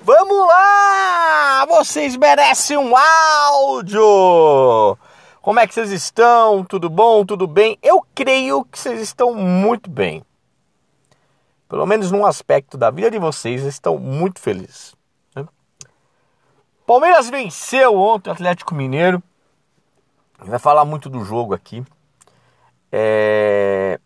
Vamos lá! Vocês merecem um áudio! Como é que vocês estão? Tudo bom? Tudo bem? Eu creio que vocês estão muito bem. Pelo menos num aspecto da vida de vocês, estão muito felizes. Né? Palmeiras venceu ontem o Atlético Mineiro. Vai falar muito do jogo aqui. É...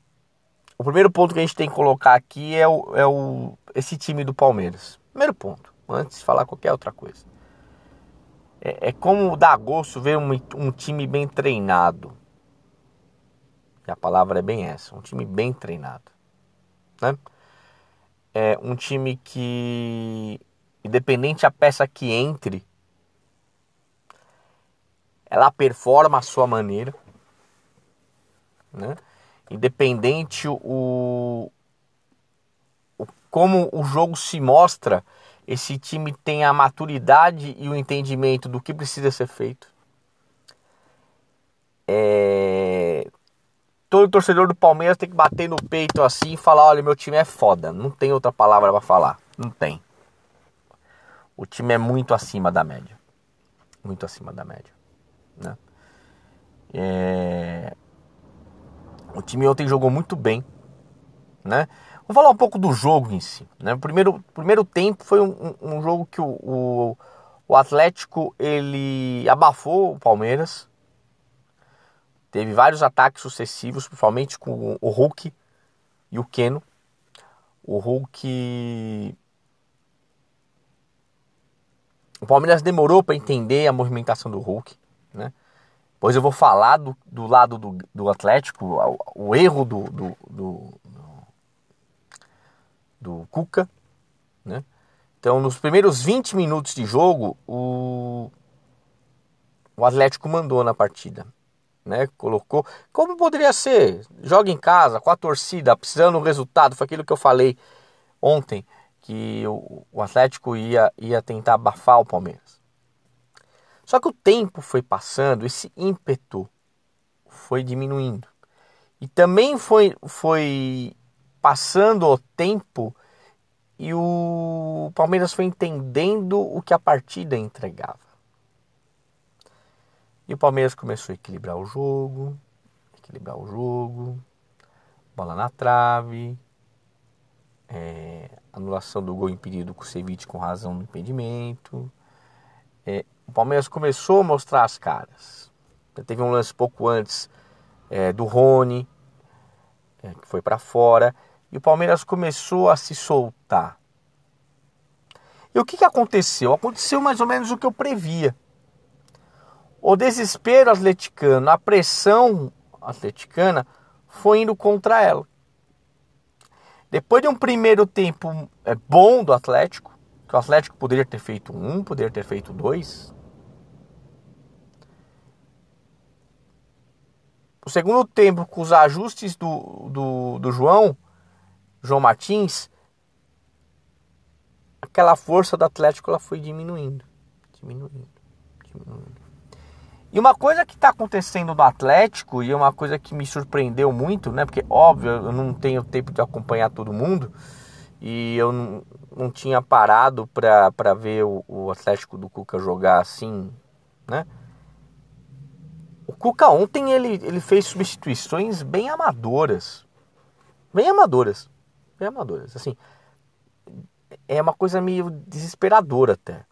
O primeiro ponto que a gente tem que colocar aqui é, o, é o, esse time do Palmeiras. Primeiro ponto, antes de falar qualquer outra coisa. É, é como dar gosto ver um, um time bem treinado. E a palavra é bem essa, um time bem treinado. Né? É um time que, independente a peça que entre, ela performa a sua maneira. Né? independente o, o, como o jogo se mostra, esse time tem a maturidade e o entendimento do que precisa ser feito. É... Todo torcedor do Palmeiras tem que bater no peito assim e falar: olha, meu time é foda. Não tem outra palavra para falar. Não tem. O time é muito acima da média. Muito acima da média. Né? É... O time ontem jogou muito bem, né? Vamos falar um pouco do jogo em si. Né? O primeiro, primeiro tempo foi um, um jogo que o, o, o, Atlético ele abafou o Palmeiras. Teve vários ataques sucessivos, principalmente com o Hulk e o Keno. O Hulk. O Palmeiras demorou para entender a movimentação do Hulk, né? Pois eu vou falar do, do lado do, do Atlético, o, o erro do, do Cuca. Né? Então, nos primeiros 20 minutos de jogo, o, o Atlético mandou na partida. Né? Colocou. Como poderia ser? Joga em casa, com a torcida, precisando do resultado. Foi aquilo que eu falei ontem, que o, o Atlético ia, ia tentar abafar o Palmeiras. Só que o tempo foi passando, esse ímpeto foi diminuindo. E também foi, foi passando o tempo e o Palmeiras foi entendendo o que a partida entregava. E o Palmeiras começou a equilibrar o jogo, equilibrar o jogo, bola na trave, é, anulação do gol impedido com o Ceviche com razão no impedimento, é, o Palmeiras começou a mostrar as caras. Teve um lance pouco antes é, do Rony, é, que foi para fora, e o Palmeiras começou a se soltar. E o que, que aconteceu? Aconteceu mais ou menos o que eu previa. O desespero atleticano, a pressão atleticana foi indo contra ela. Depois de um primeiro tempo é, bom do Atlético, que o Atlético poderia ter feito um, poderia ter feito dois. O segundo tempo, com os ajustes do, do, do João, João Martins, aquela força do Atlético ela foi diminuindo, diminuindo, diminuindo. E uma coisa que está acontecendo no Atlético, e é uma coisa que me surpreendeu muito, né? Porque, óbvio, eu não tenho tempo de acompanhar todo mundo, e eu não, não tinha parado para ver o, o, Atlético do Cuca jogar assim, né? O Cuca ontem ele, ele fez substituições bem amadoras, bem amadoras, bem amadoras, assim, é uma coisa meio desesperadora até.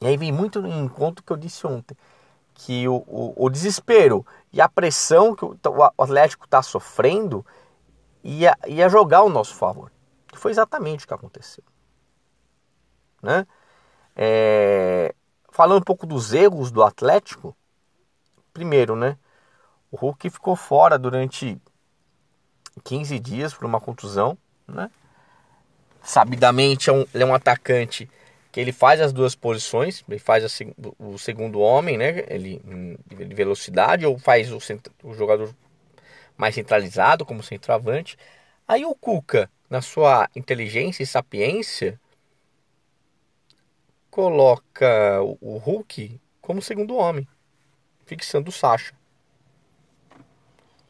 E aí vem muito em conta que eu disse ontem, que o, o, o desespero e a pressão que o, o Atlético está sofrendo ia, ia jogar ao nosso favor. Que foi exatamente o que aconteceu. Né? É, falando um pouco dos erros do Atlético, primeiro, né? O Hulk ficou fora durante 15 dias por uma contusão, né? Sabidamente é um, ele é um atacante que ele faz as duas posições, ele faz a, o segundo homem, né? Ele de velocidade ou faz o, o jogador mais centralizado como centroavante. Aí o Cuca, na sua inteligência e sapiência, coloca o Hulk como segundo homem, fixando o Sacha.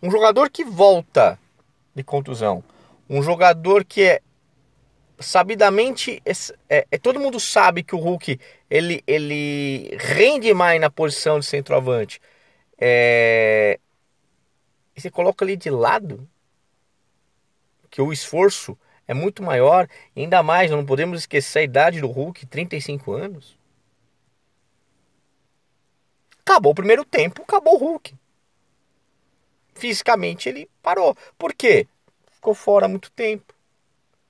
Um jogador que volta de contusão, um jogador que é sabidamente, é, é, todo mundo sabe que o Hulk ele, ele rende mais na posição de centroavante. É, você coloca ele de lado, que o esforço é muito maior, ainda mais, não podemos esquecer a idade do Hulk, 35 anos. Acabou o primeiro tempo, acabou o Hulk. Fisicamente ele parou. Por quê? Ficou fora há muito tempo.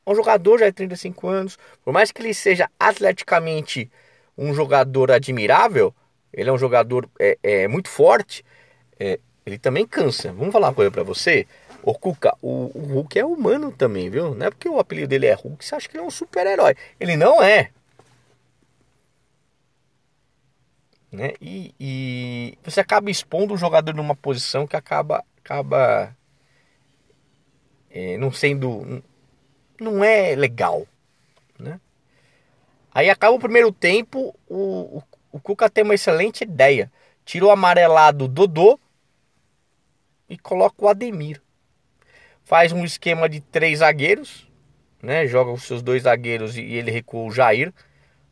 Um jogador já de 35 anos, por mais que ele seja atleticamente um jogador admirável, ele é um jogador é, é muito forte, é, ele também cansa. Vamos falar uma coisa para você? O Cuca, o, o, Hulk é humano também, viu? Não é porque o apelido dele é Hulk, você acha que ele é um super-herói. Ele não é. Né? E, e, você acaba expondo o jogador numa posição que acaba, acaba é, não sendo. Não é legal. Né? Aí acaba o primeiro tempo, o, o, o Cuca tem uma excelente ideia. Tira o amarelado Dodô e coloca o Ademir. Faz um esquema de três zagueiros, né? Joga os seus dois zagueiros e ele recua o Jair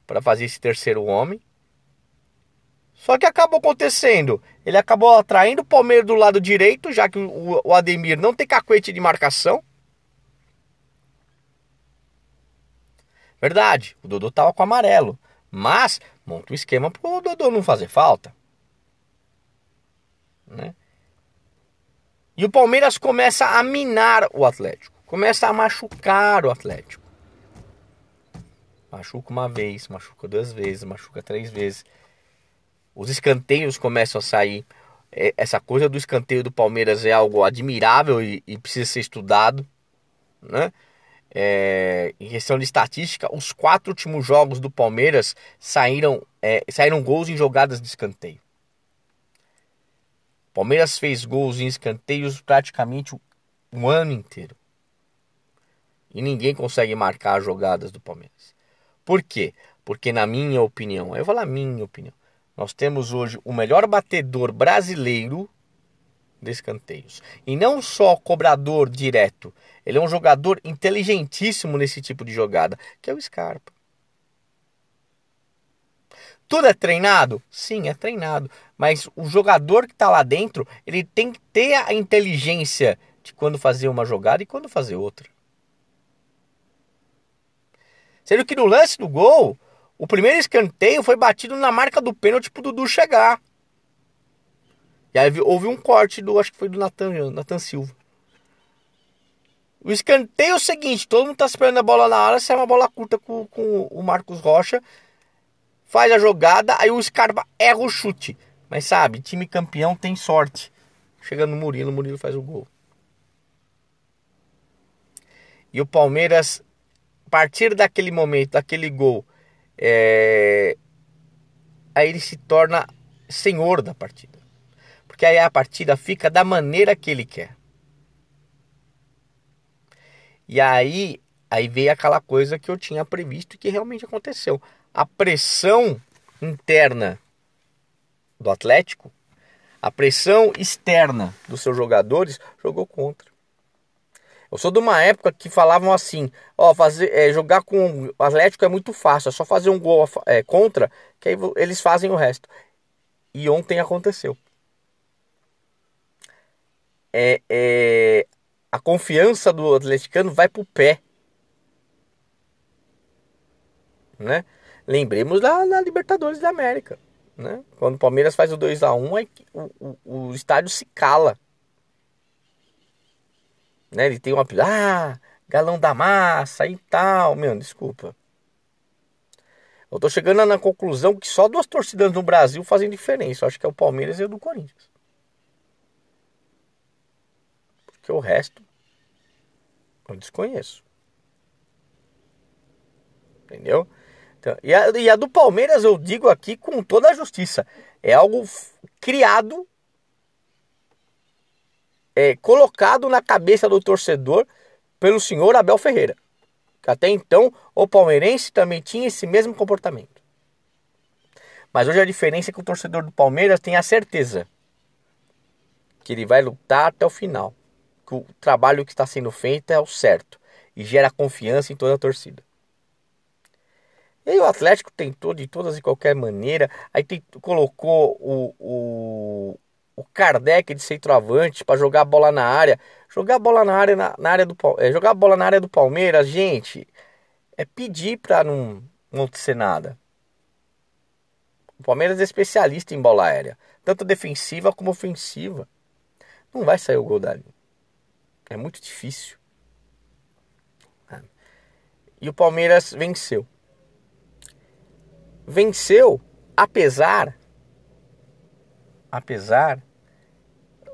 para fazer esse terceiro homem. Só que acabou acontecendo. Ele acabou atraindo o Palmeiras do lado direito, já que o, Ademir não tem cacuete de marcação. Verdade, o Dodô tava com amarelo. Mas monta um esquema pro Dodô não fazer falta. Né? E o Palmeiras começa a minar o Atlético. Começa a machucar o Atlético. Machuca uma vez, machuca duas vezes, machuca três vezes. Os escanteios começam a sair. É, essa coisa do escanteio do Palmeiras é algo admirável e, e precisa ser estudado. Né? É, em questão de estatística, os quatro últimos jogos do Palmeiras saíram, é, saíram gols em jogadas de escanteio. Palmeiras fez gols em escanteios praticamente um ano inteiro. E ninguém consegue marcar as jogadas do Palmeiras. Por quê? Porque, na minha opinião, eu vou falar minha opinião, nós temos hoje o melhor batedor brasileiro de escanteios. E não só cobrador direto, ele é um jogador inteligentíssimo nesse tipo de jogada, que é o Scarpa. Tudo é treinado? Sim, é treinado. Mas o jogador que está lá dentro, ele tem que ter a inteligência de quando fazer uma jogada e quando fazer outra. Sendo que no lance do gol, o primeiro escanteio foi batido na marca do pênalti pro Dudu chegar. E aí houve um corte do, acho que foi do Nathan, Nathan Silva. O escanteio é o seguinte, todo mundo tá esperando a bola na área, sai uma bola curta com, com o Marcos Rocha faz a jogada, aí o Scarpa erra o chute. Mas sabe, time campeão tem sorte. Chega no Murilo, o Murilo faz o gol. E o Palmeiras, a partir daquele momento, daquele gol, é... aí ele se torna senhor da partida. Porque aí a partida fica da maneira que ele quer. E aí, aí veio aquela coisa que eu tinha previsto e que realmente aconteceu a pressão interna do Atlético, a pressão externa dos seus jogadores jogou contra. Eu sou de uma época que falavam assim: ó, fazer, é, jogar com o Atlético é muito fácil, é só fazer um gol é, contra, que aí eles fazem o resto. E ontem aconteceu. É, é, a confiança do atleticano vai pro pé. Né? Lembremos da, da Libertadores da América. Né? Quando o Palmeiras faz o 2 a 1 o, o, o estádio se cala. Né? Ele tem uma. Ah, galão da massa e tal. Meu, desculpa. Eu tô chegando na conclusão que só duas torcidas no Brasil fazem diferença. Eu acho que é o Palmeiras e o do Corinthians. Porque o resto eu desconheço. Entendeu? Então, e, a, e a do Palmeiras eu digo aqui com toda a justiça. É algo criado, é, colocado na cabeça do torcedor pelo senhor Abel Ferreira. Até então o palmeirense também tinha esse mesmo comportamento. Mas hoje a diferença é que o torcedor do Palmeiras tem a certeza que ele vai lutar até o final. Que o trabalho que está sendo feito é o certo. e gera confiança em toda a torcida. E aí o Atlético tentou de todas e qualquer maneira, aí colocou o, o, o Kardec de centroavante para jogar a bola na área. Jogar a bola na área, na, na área do é, jogar bola na área do Palmeiras, gente, é pedir para não, não acontecer nada. O Palmeiras é especialista em bola aérea, tanto defensiva como ofensiva. Não vai sair o gol dali. É muito difícil. E o Palmeiras venceu. Venceu apesar apesar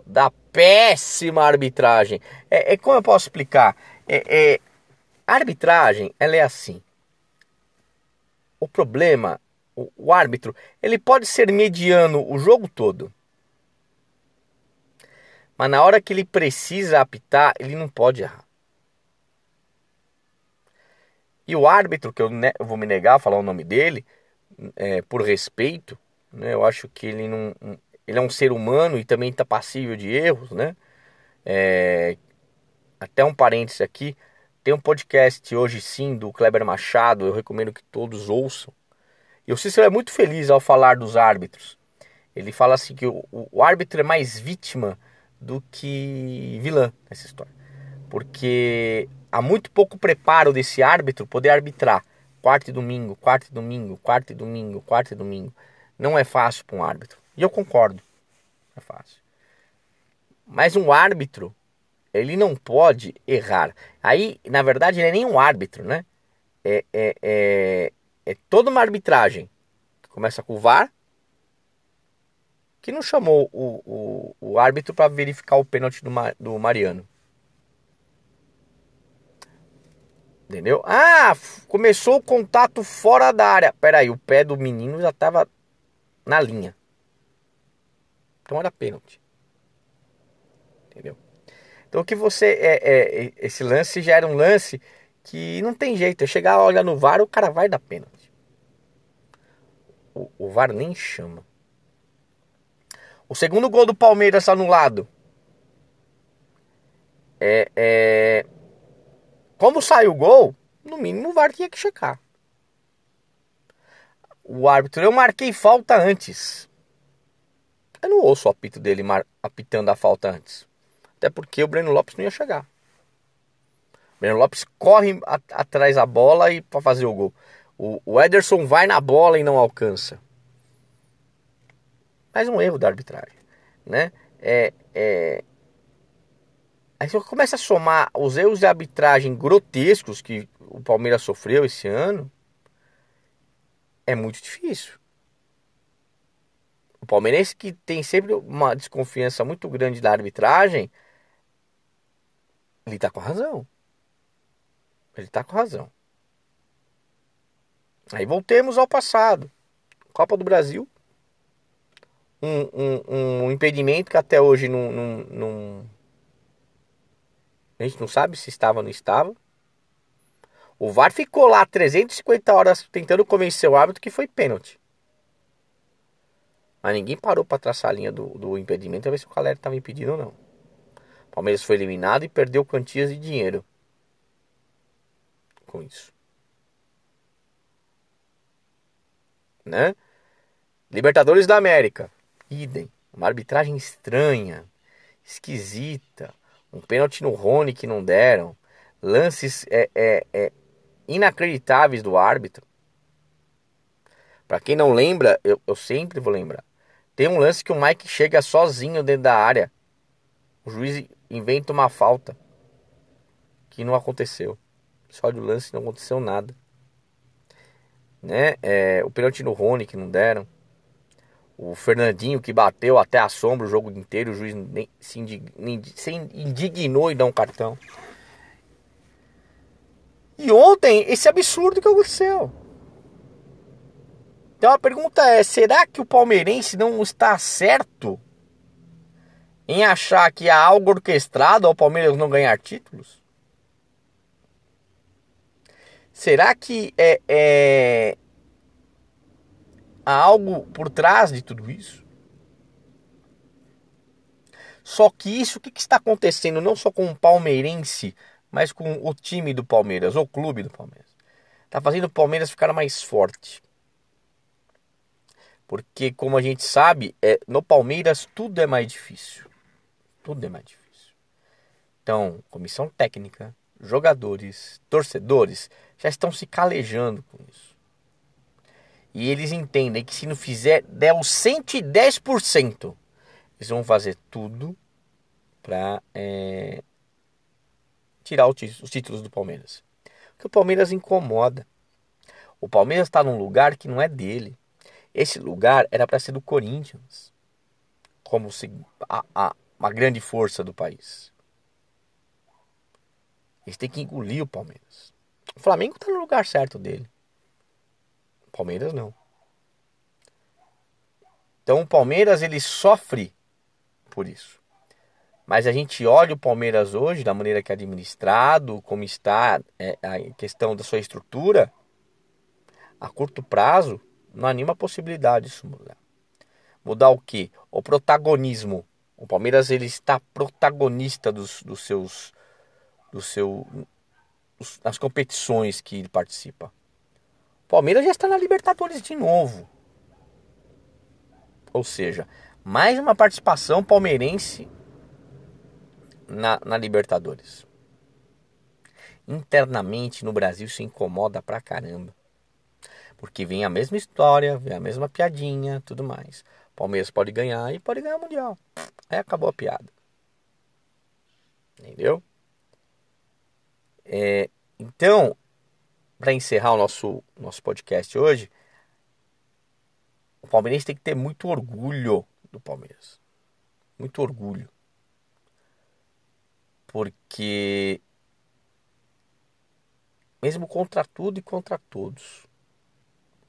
da péssima arbitragem. É, é como eu posso explicar? É, é, a arbitragem ela é assim. O problema, o, o árbitro, ele pode ser mediano o jogo todo. Mas na hora que ele precisa apitar, ele não pode errar. E o árbitro, que eu, ne eu vou me negar a falar o nome dele, é, por respeito, né, eu acho que ele não. Ele é um ser humano e também está passível de erros, né? É, até um parênteses aqui. Tem um podcast hoje sim do Kleber Machado, eu recomendo que todos ouçam. E o Cícero é muito feliz ao falar dos árbitros. Ele fala assim que o, o árbitro é mais vítima do que vilã nessa história. Porque há muito pouco preparo desse árbitro poder arbitrar quarto e domingo, quarto e domingo, quarto e domingo, quarto e domingo. Não é fácil para um árbitro. E eu concordo. É fácil. Mas um árbitro ele não pode errar. Aí, na verdade, ele é nem um árbitro, né? É, é, é, é toda uma arbitragem. Começa com o VAR, que não chamou o, o, o árbitro para verificar o pênalti do, do Mariano. Entendeu? Ah, começou o contato fora da área. Peraí, o pé do menino já estava na linha. Então era pênalti. Entendeu? Então que você. É, é, esse lance já era um lance que não tem jeito. Eu chegar a olhar no VAR, o cara vai dar pênalti. O, o VAR nem chama. O segundo gol do Palmeiras anulado. É, é... Como saiu o gol, no mínimo o VAR tinha que checar. O árbitro, eu marquei falta antes. Eu não ouço o apito dele apitando a falta antes. Até porque o Breno Lopes não ia chegar. O Breno Lopes corre atrás da bola e para fazer o gol. O, o Ederson vai na bola e não alcança. Mais um erro da arbitragem, né? É, é... Aí você começa a somar os erros de arbitragem grotescos que o Palmeiras sofreu esse ano. É muito difícil. O palmeirense que tem sempre uma desconfiança muito grande da arbitragem, ele tá com razão. Ele tá com razão. Aí voltemos ao passado. Copa do Brasil. Um, um, um impedimento que até hoje não, não, não, A gente não sabe se estava ou não estava. O VAR ficou lá 350 horas tentando convencer o árbitro que foi pênalti. Mas ninguém parou para traçar a linha do, do impedimento para ver se o Caleri estava impedido ou não. Palmeiras foi eliminado e perdeu quantias de dinheiro com isso. Né? Libertadores da América, idem. Uma arbitragem estranha, esquisita. Um pênalti no Rony que não deram. Lances é, é, é, inacreditáveis do árbitro. Para quem não lembra, eu, eu sempre vou lembrar. Tem um lance que o Mike chega sozinho dentro da área. O juiz inventa uma falta que não aconteceu. Só de lance não aconteceu nada. Né? É, o pênalti no Rony que não deram. O Fernandinho que bateu até a sombra o jogo inteiro, o juiz nem, se, indignou, se indignou e dá um cartão. E ontem, esse absurdo que aconteceu. Então a pergunta é: será que o palmeirense não está certo em achar que há algo orquestrado ao Palmeiras não ganhar títulos? Será que é, é há algo por trás de tudo isso? Só que isso, o que, que está acontecendo não só com o palmeirense mas com o time do Palmeiras, o clube do Palmeiras. Está fazendo o Palmeiras ficar mais forte. Porque, como a gente sabe, é, no Palmeiras tudo é mais difícil. Tudo é mais difícil. Então, comissão técnica, jogadores, torcedores já estão se calejando com isso. E eles entendem que se não fizer, der os 110%, eles vão fazer tudo para é, tirar os títulos do Palmeiras. Porque o Palmeiras incomoda. O Palmeiras está num lugar que não é dele. Esse lugar era para ser do Corinthians, como a, a, uma grande força do país. Eles têm que engolir o Palmeiras. O Flamengo está no lugar certo dele. O Palmeiras não. Então o Palmeiras ele sofre por isso. Mas a gente olha o Palmeiras hoje, da maneira que é administrado, como está é, a questão da sua estrutura, a curto prazo, não anima a possibilidade disso mudar. Mudar o que? O protagonismo. O Palmeiras ele está protagonista dos, dos seus do seu nas competições que ele participa. O Palmeiras já está na Libertadores de novo. Ou seja, mais uma participação palmeirense na, na Libertadores. Internamente no Brasil se incomoda pra caramba. Porque vem a mesma história, vem a mesma piadinha, tudo mais. Palmeiras pode ganhar e pode ganhar o Mundial. Aí acabou a piada. Entendeu? É, então, para encerrar o nosso, nosso podcast hoje, o Palmeirense tem que ter muito orgulho do Palmeiras. Muito orgulho. Porque, mesmo contra tudo e contra todos,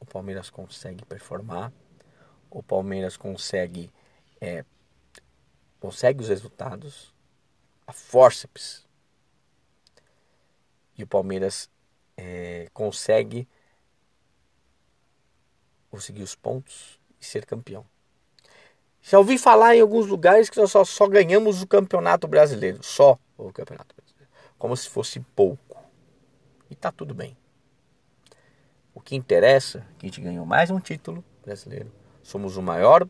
o Palmeiras consegue performar, o Palmeiras consegue, é, consegue os resultados, a forceps e o Palmeiras é, consegue conseguir os pontos e ser campeão. Já ouvi falar em alguns lugares que nós só, só ganhamos o campeonato brasileiro, só o campeonato brasileiro, como se fosse pouco. E tá tudo bem. O que interessa é que a gente ganhou mais um título brasileiro. Somos o maior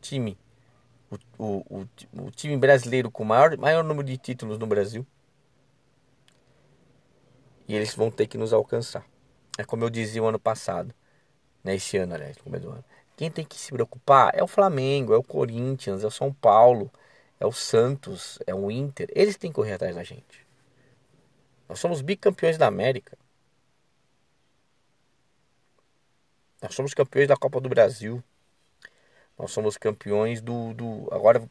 time, o, o, o, o time brasileiro com o maior, maior número de títulos no Brasil e eles vão ter que nos alcançar. É como eu dizia o ano passado, né, esse ano, aliás, no começo do ano. Quem tem que se preocupar é o Flamengo, é o Corinthians, é o São Paulo, é o Santos, é o Inter. Eles têm que correr atrás da gente. Nós somos bicampeões da América. Nós somos campeões da Copa do Brasil. Nós somos campeões do, do. Agora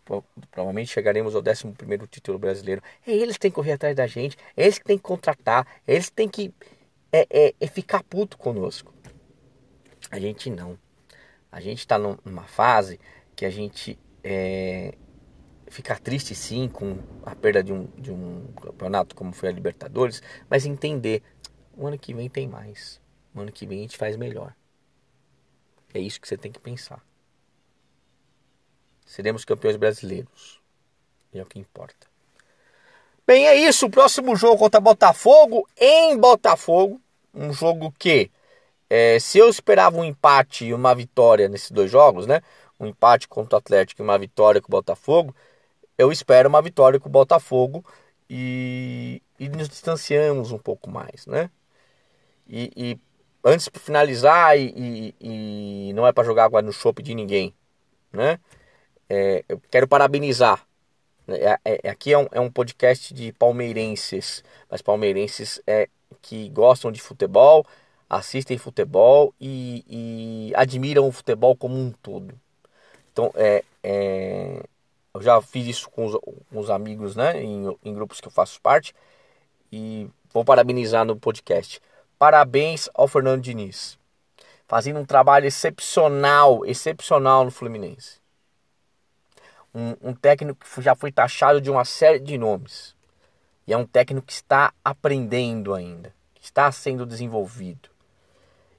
provavelmente chegaremos ao 11 título brasileiro. É eles que têm que correr atrás da gente. É eles que têm que contratar. É eles que têm que é, é, é ficar puto conosco. A gente não. A gente está numa fase que a gente é, fica triste sim com a perda de um, de um campeonato como foi a Libertadores, mas entender, o ano que vem tem mais. O ano que vem a gente faz melhor. É isso que você tem que pensar. Seremos campeões brasileiros. E é o que importa. Bem, é isso. O próximo jogo contra Botafogo em Botafogo. Um jogo que, é, se eu esperava um empate e uma vitória nesses dois jogos, né? Um empate contra o Atlético e uma vitória com o Botafogo, eu espero uma vitória com o Botafogo e, e nos distanciamos um pouco mais, né? E, e antes de finalizar, e, e, e não é para jogar água no chope de ninguém, né? é, eu quero parabenizar. É, é, é, aqui é um, é um podcast de palmeirenses, mas palmeirenses é, que gostam de futebol, assistem futebol e, e admiram o futebol como um todo. Então, é, é, eu já fiz isso com os, com os amigos, né, em, em grupos que eu faço parte, e vou parabenizar no podcast. Parabéns ao Fernando Diniz, fazendo um trabalho excepcional, excepcional no Fluminense um, um técnico que já foi taxado de uma série de nomes. E é um técnico que está aprendendo ainda, que está sendo desenvolvido.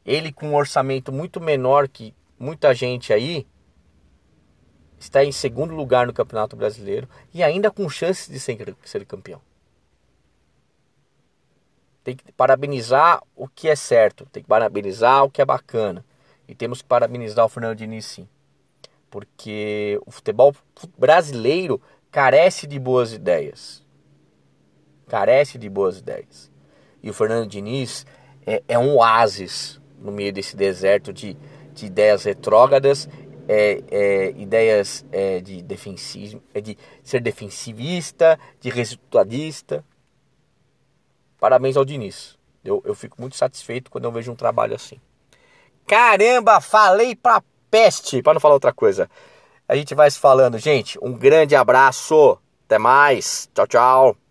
Ele com um orçamento muito menor que muita gente aí, está em segundo lugar no Campeonato Brasileiro e ainda com chances de ser, ser campeão. Tem que parabenizar o que é certo, tem que parabenizar o que é bacana. E temos que parabenizar o Fernando Diniz sim. Porque o futebol brasileiro carece de boas ideias. Carece de boas ideias. E o Fernando Diniz é, é um oásis no meio desse deserto de, de ideias retrógradas, é, é, ideias é, de defensivo, é de ser defensivista, de resultadista. Parabéns ao Diniz. Eu, eu fico muito satisfeito quando eu vejo um trabalho assim. Caramba, falei pra peste, para não falar outra coisa. A gente vai se falando, gente. Um grande abraço. Até mais. Tchau, tchau.